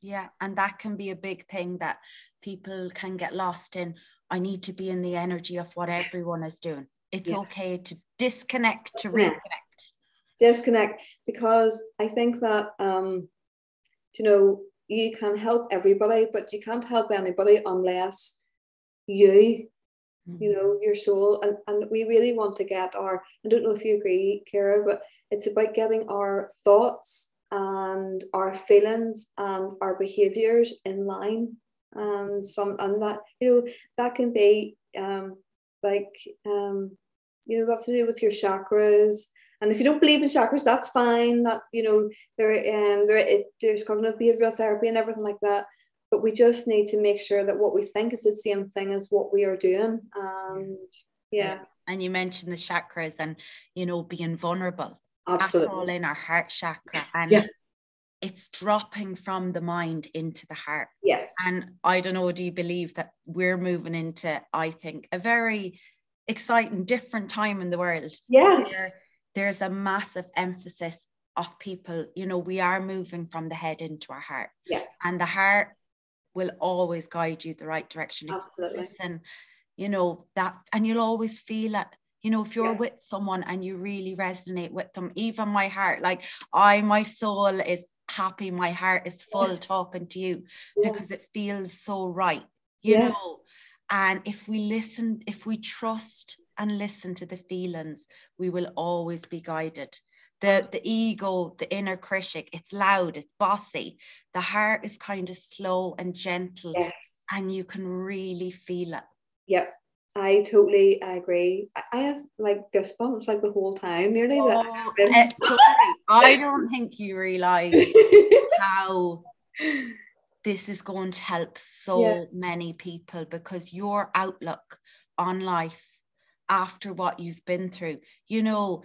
yeah and that can be a big thing that people can get lost in. I need to be in the energy of what everyone is doing. It's yeah. okay to disconnect to reconnect disconnect because i think that um you know you can help everybody but you can't help anybody unless you mm-hmm. you know your soul and, and we really want to get our i don't know if you agree kara but it's about getting our thoughts and our feelings and our behaviors in line and some and that you know that can be um like um you know got to do with your chakras and if you don't believe in chakras that's fine that you know there um there it, there's cognitive behavioral therapy and everything like that but we just need to make sure that what we think is the same thing as what we are doing and yeah and you mentioned the chakras and you know being vulnerable Absolutely. That's all in our heart chakra. And yeah. it's dropping from the mind into the heart. Yes. And I don't know, do you believe that we're moving into, I think, a very exciting, different time in the world? Yes. There's a massive emphasis of people, you know, we are moving from the head into our heart. Yeah. And the heart will always guide you the right direction. Absolutely. listen, you know, that, and you'll always feel it you know if you're yeah. with someone and you really resonate with them even my heart like i my soul is happy my heart is full yeah. talking to you yeah. because it feels so right you know and if we listen if we trust and listen to the feelings we will always be guided the the ego the inner critic it's loud it's bossy the heart is kind of slow and gentle yes. and you can really feel it yep I totally agree. I have like goosebumps like the whole time nearly. Oh, that eh, I <laughs> don't think you realize how this is going to help so yeah. many people because your outlook on life after what you've been through, you know,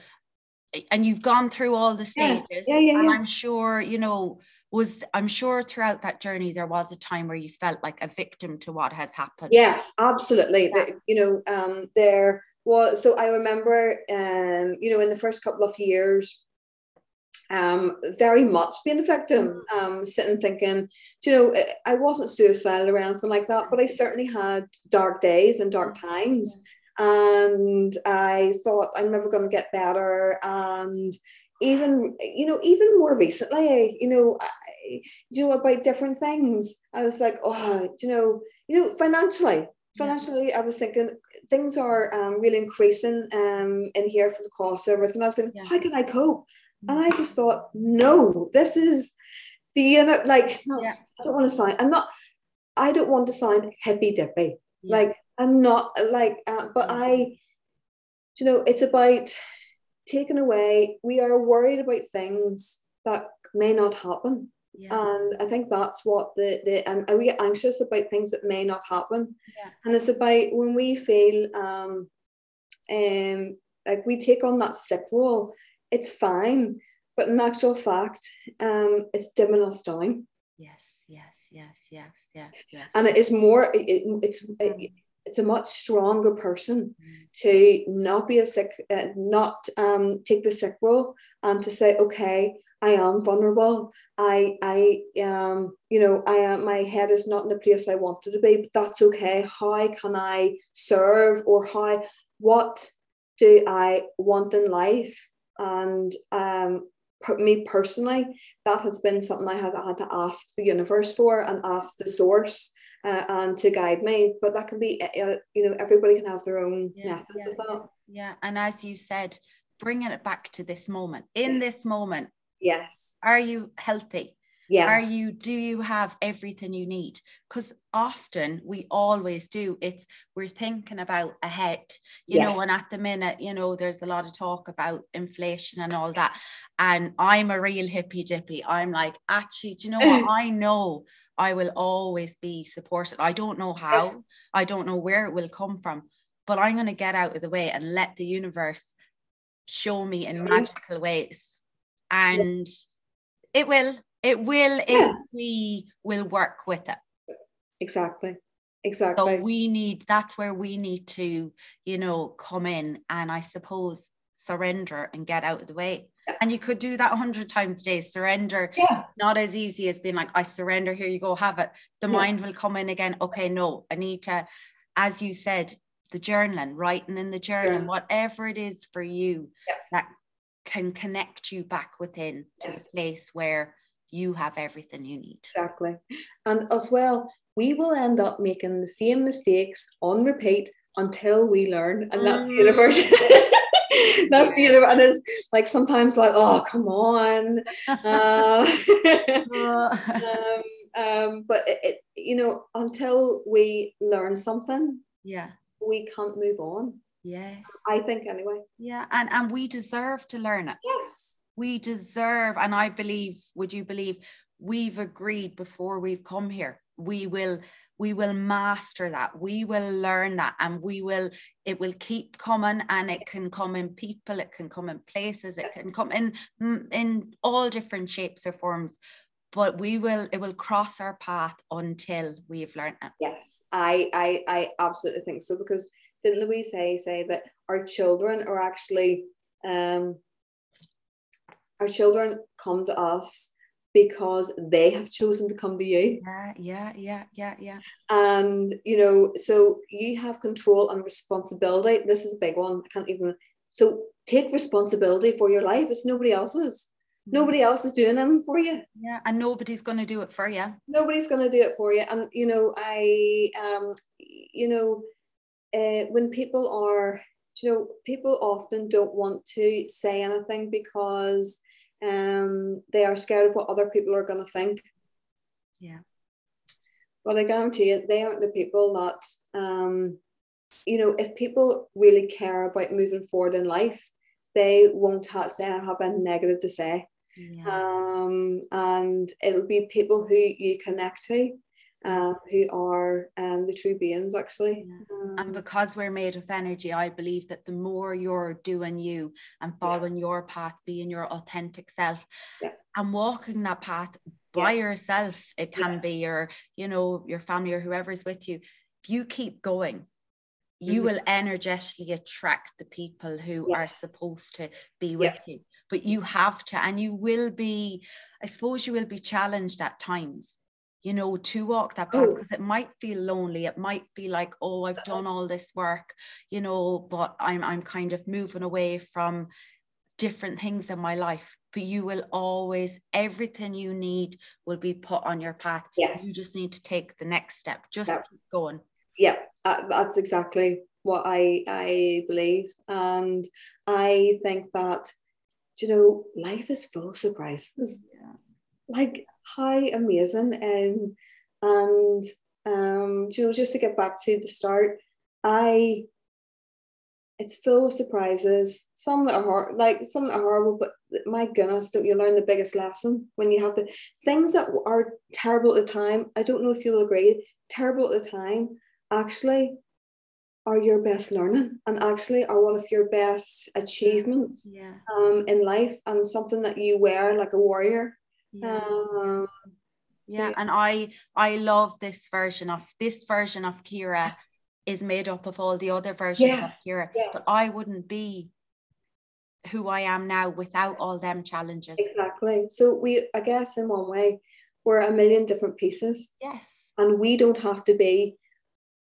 and you've gone through all the stages. Yeah, yeah, yeah. And I'm sure, you know, was i'm sure throughout that journey there was a time where you felt like a victim to what has happened yes absolutely yeah. you know um there was so i remember um you know in the first couple of years um, very much being a victim, mm. um, sitting thinking, you know, I wasn't suicidal or anything like that, but I certainly had dark days and dark times. And I thought I'm never going to get better. And even you know even more recently you know I, you know about different things i was like oh you know you know financially financially yeah. i was thinking things are um, really increasing um, in here for the cost of everything i was thinking yeah. how can i cope mm-hmm. and i just thought no this is the you know like no, yeah. i don't want to sign. i'm not i don't want to sign hippy dippy like i'm not like uh, but i you know it's about taken away, we are worried about things that may not happen. Yeah. And I think that's what the, the and we get anxious about things that may not happen. Yeah. And it's about when we feel um um like we take on that sick role, it's fine. But in actual fact, um it's dimming us down. Yes, yes, yes, yes, yes, yes. And it is more it, it's it, mm it's a much stronger person mm. to not be a sick, uh, not um, take the sick role and to say, okay, I am vulnerable. I, I, um, you know, I am. My head is not in the place I wanted to be, but that's okay. How can I serve, or how? What do I want in life? And um, me personally, that has been something I have had to ask the universe for and ask the source uh, and to guide me. But that can be, uh, you know, everybody can have their own yeah, methods yeah, of that. Yeah, and as you said, bringing it back to this moment. In yeah. this moment, yes, are you healthy? Yeah. Are you, do you have everything you need? Because often we always do. It's we're thinking about ahead, you yes. know, and at the minute, you know, there's a lot of talk about inflation and all that. And I'm a real hippy dippy. I'm like, actually, do you know what? <laughs> I know I will always be supported. I don't know how, I don't know where it will come from, but I'm going to get out of the way and let the universe show me in magical ways. And it will, it will yeah. if we will work with it. Exactly. Exactly. So we need that's where we need to, you know, come in and I suppose surrender and get out of the way. Yeah. And you could do that a hundred times a day. Surrender, yeah. not as easy as being like, I surrender, here you go, have it. The yeah. mind will come in again. Okay, no, I need to, as you said, the journaling, writing in the journal, whatever it is for you that can connect you back within to yes. a place where you have everything you need. Exactly. And as well, we will end up making the same mistakes on repeat until we learn. And that's mm. the universe. <laughs> <laughs> that's the universe. And it's like sometimes like, oh, come on. Uh, <laughs> <laughs> um, um, but it, it, you know, until we learn something, yeah, we can't move on. Yes. I think anyway. Yeah. And and we deserve to learn it. Yes we deserve, and I believe, would you believe, we've agreed before we've come here, we will we will master that. We will learn that and we will it will keep coming and it can come in people it can come in places it can come in in all different shapes or forms. But we will it will cross our path until we've learned it. Yes i i i absolutely think so because didn't louise say say that our children are actually um our children come to us because they have chosen to come to you. Yeah, yeah, yeah, yeah, yeah. And you know, so you have control and responsibility. This is a big one. I can't even so take responsibility for your life. It's nobody else's. Mm-hmm. Nobody else is doing them for you. Yeah, and nobody's going to do it for you. Nobody's going to do it for you. And you know, I um, you know, uh, when people are, you know, people often don't want to say anything because um, they are scared of what other people are going to think. Yeah. But I guarantee you, they aren't the people that, um, you know, if people really care about moving forward in life, they won't have, say, have a negative to say. Yeah. Um, and it'll be people who you connect to uh, who are um, the true beings actually. Yeah. Um, and because we're made of energy, I believe that the more you're doing you and following yeah. your path, being your authentic self, yeah. and walking that path by yourself, it can be your, you know, your family or whoever's with you. If you keep going, you mm-hmm. will energetically attract the people who yes. are supposed to be with you but you have to and you will be i suppose you will be challenged at times you know, to walk that path because oh. it might feel lonely. It might feel like, oh, I've done all this work, you know, but I'm I'm kind of moving away from different things in my life. But you will always, everything you need will be put on your path. Yes. You just need to take the next step. Just yeah. keep going. Yeah, uh, that's exactly what I I believe, and I think that you know life is full of surprises. Yeah. Like how amazing. And and um you know just to get back to the start i it's full of surprises. Some that are hard like some that are horrible but my goodness don't you learn the biggest lesson when you have the things that are terrible at the time. I don't know if you'll agree terrible at the time actually are your best learning and actually are one of your best achievements yeah. um, in life and something that you wear like a warrior yeah. Um, yeah, and I I love this version of this version of Kira is made up of all the other versions yes. of Kira, yeah. but I wouldn't be who I am now without all them challenges. Exactly. So we, I guess, in one way, we're a million different pieces. Yes. And we don't have to be,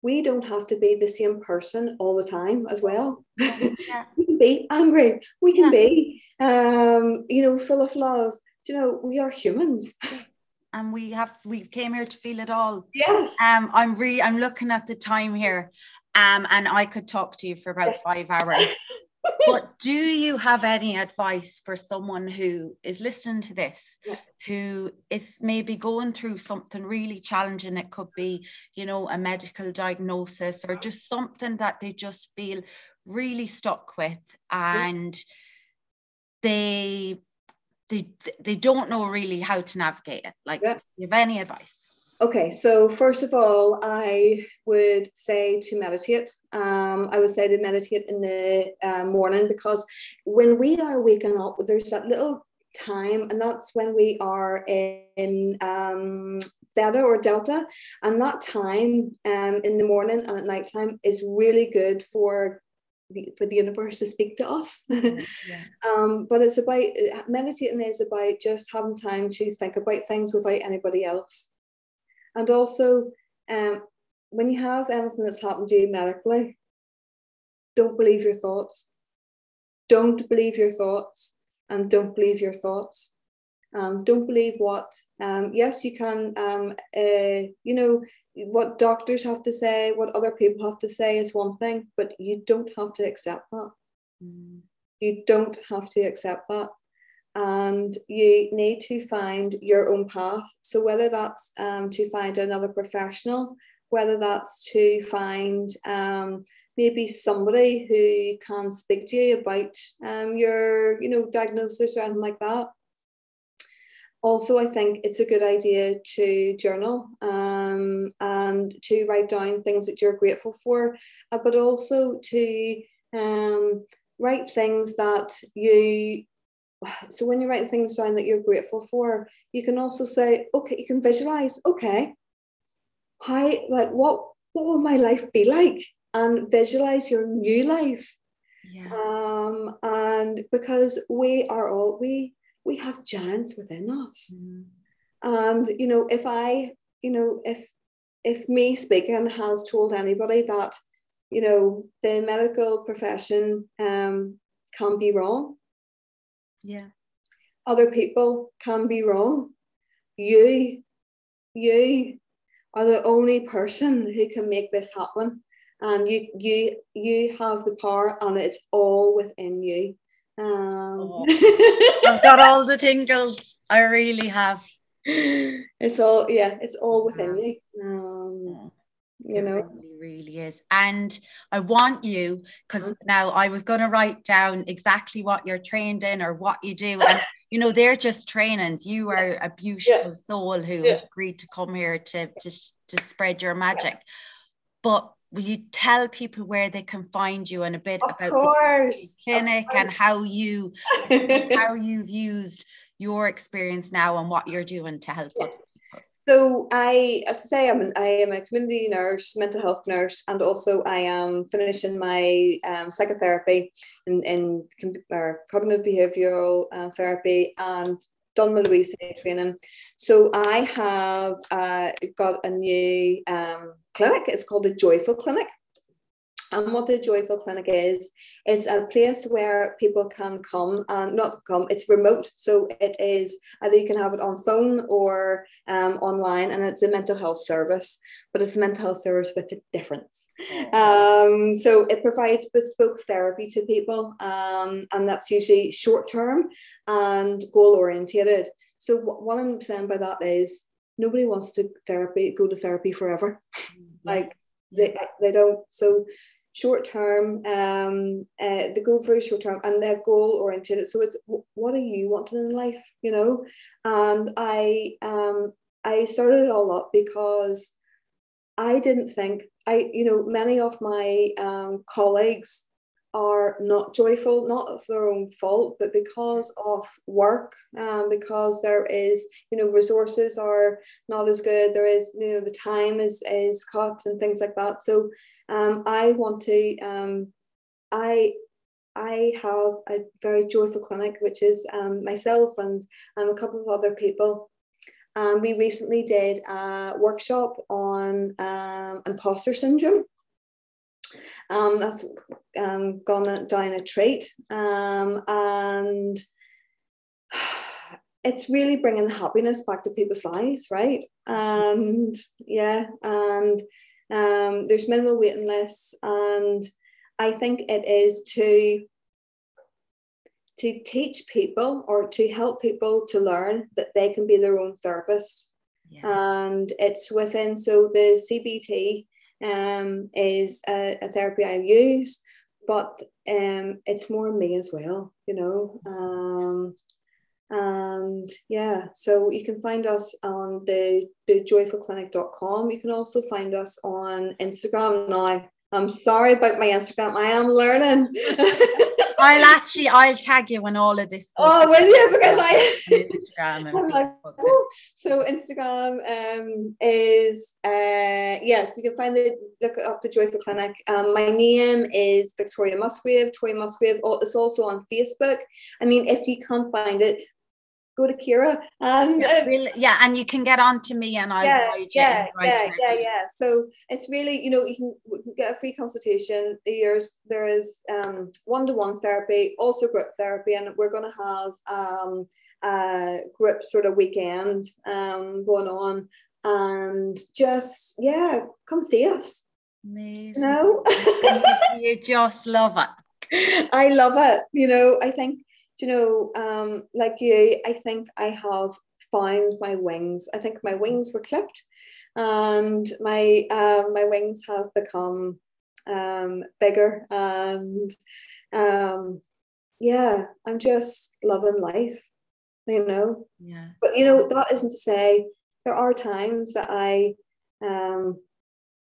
we don't have to be the same person all the time as well. Yeah. <laughs> we can be angry. We can yeah. be, um, you know, full of love. You know, we are humans. and we have we came here to feel it all. Yes. Um, I'm re I'm looking at the time here, um, and I could talk to you for about five hours. <laughs> but do you have any advice for someone who is listening to this yeah. who is maybe going through something really challenging it could be you know a medical diagnosis or just something that they just feel really stuck with and yeah. they they they don't know really how to navigate it like yeah. you have any advice Okay, so first of all, I would say to meditate. Um, I would say to meditate in the uh, morning because when we are waking up, there's that little time, and that's when we are in um, theta or delta, and that time um, in the morning and at night time is really good for the, for the universe to speak to us. <laughs> yeah. um, but it's about meditating is about just having time to think about things without anybody else. And also, um, when you have anything that's happened to you medically, don't believe your thoughts. Don't believe your thoughts and don't believe your thoughts. Um, don't believe what, um, yes, you can, um, uh, you know, what doctors have to say, what other people have to say is one thing, but you don't have to accept that. Mm. You don't have to accept that and you need to find your own path. So, whether that's um, to find another professional, whether that's to find um, maybe somebody who can speak to you about um, your, you know, diagnosis or anything like that. Also, I think it's a good idea to journal um, and to write down things that you're grateful for, uh, but also to um, write things that you <sighs> so when you're writing things down that you're grateful for, you can also say, okay, you can visualize, okay, how like what what will my life be like? And visualize your new life. Yeah. Um, and because we are all we we have giants within us. Mm. And you know, if I, you know, if if me speaking has told anybody that, you know, the medical profession um, can be wrong, yeah. Other people can be wrong. You, you are the only person who can make this happen. And you you you have the power and it's all within you. Um, oh, <laughs> I've got all the tingles. I really have. It's all yeah, it's all within you. Um, you know really, really is and i want you because mm-hmm. now i was going to write down exactly what you're trained in or what you do and you know they're just trainings you are a beautiful yeah. soul who yeah. has agreed to come here to to, to spread your magic but will you tell people where they can find you and a bit of about course, the clinic and how you <laughs> how you've used your experience now and what you're doing to help yeah. other so I, as I say, I'm an, I am a community nurse, mental health nurse, and also I am finishing my um, psychotherapy in, in or cognitive behavioural uh, therapy and done my Louise training. So I have uh, got a new um, clinic. It's called the Joyful Clinic. And what the Joyful Clinic is, is a place where people can come and not come, it's remote. So it is either you can have it on phone or um, online, and it's a mental health service, but it's a mental health service with a difference. Oh. Um, so it provides bespoke therapy to people, um, and that's usually short term and goal orientated. So what I'm saying by that is nobody wants to therapy go to therapy forever. like they, they don't. So short term, um, uh, they go very short term and they're goal oriented. So it's what are you wanting in life, you know? And I um I started it all up because I didn't think I, you know, many of my um, colleagues are not joyful, not of their own fault, but because of work, um, because there is, you know, resources are not as good. There is, you know, the time is is cut and things like that. So um, I want to, um, I, I have a very joyful clinic, which is um, myself and um, a couple of other people. Um, we recently did a workshop on um, imposter syndrome. Um, that's um, gone down a treat. And <sighs> it's really bringing the happiness back to people's lives, right? And yeah, and um, there's minimal waiting lists, and I think it is to to teach people or to help people to learn that they can be their own therapist. Yeah. And it's within so the CBT um, is a, a therapy I use, but um, it's more me as well, you know. Um, and yeah so you can find us on the the joyfulclinic.com you can also find us on instagram now i'm sorry about my instagram i am learning <laughs> I'll actually I'll tag you when all of this. Oh, will you? Because I Instagram and <laughs> like, so Instagram um, is uh, yes, yeah, so you can find the look up the Joyful Clinic. Um, my name is Victoria Musgrave. Tori Musgrave. It's also on Facebook. I mean, if you can't find it, go to Kira and yeah, really, yeah, and you can get on to me and I'll yeah, yeah, yeah, yeah, yeah. So it's really, you know, you can, can get a free consultation. There's there is um, one-to-one therapy, also group therapy, and we're going to have um, a group sort of weekend um, going on, and just yeah, come see us. Amazing. No, you, <laughs> you just love it. I love it. You know, I think you know, um, like you, I think I have found my wings. I think my wings were clipped, and my um, my wings have become um, bigger, and um, yeah, I'm just loving life. You know. Yeah. But you know that isn't to say there are times that I um,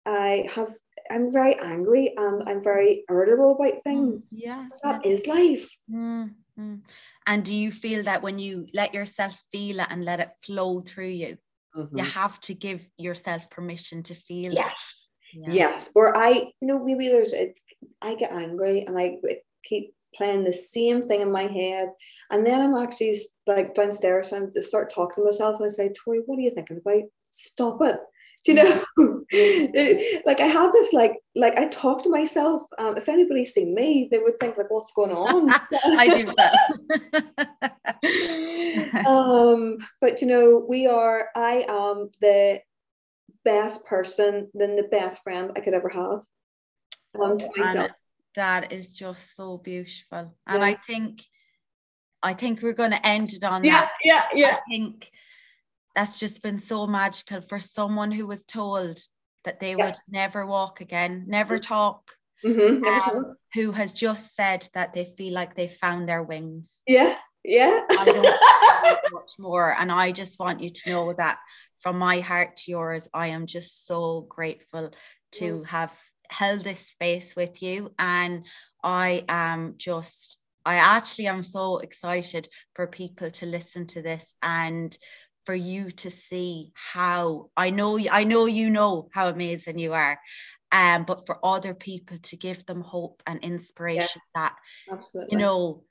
I have I'm very angry and I'm very irritable about mm, things. Yeah. that yeah. is life. Mm. Mm. And do you feel that when you let yourself feel it and let it flow through you, mm-hmm. you have to give yourself permission to feel yes. Yeah. Yes. Or I, you know, maybe there's, a, I get angry and I keep playing the same thing in my head. And then I'm actually like downstairs and I start talking to myself and I say, Tori, what are you thinking about? Stop it <laughs> you know <laughs> like i have this like like i talk to myself um, if anybody's seen me they would think like what's going on? <laughs> I do that um but you know we are i am the best person than the best friend i could ever have. Um, to myself. that is just so beautiful. And yeah. i think i think we're going to end it on yeah that. yeah yeah. I think that's just been so magical for someone who was told that they yeah. would never walk again, never mm-hmm. talk, mm-hmm. never um, who has just said that they feel like they found their wings. Yeah, yeah. I don't <laughs> much more, and I just want you to know that from my heart to yours, I am just so grateful to mm. have held this space with you, and I am just. I actually am so excited for people to listen to this and for you to see how I know I know you know how amazing you are. Um, but for other people to give them hope and inspiration yeah, that absolutely. you know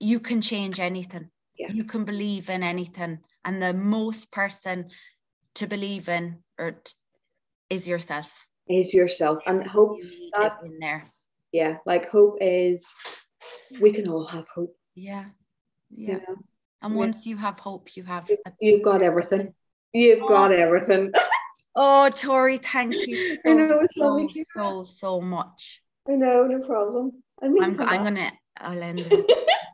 you can change anything. Yeah. You can believe in anything. And the most person to believe in or t- is yourself. Is yourself. And hope that, in there. Yeah, like hope is we can all have hope. Yeah. Yeah. You know? And once you have hope, you have you've got everything. You've oh. got everything. <laughs> oh, Tori, thank you. So, I know it's so, lovely. So so much. I know, no problem. I'm, I'm gonna. I'll end. <laughs>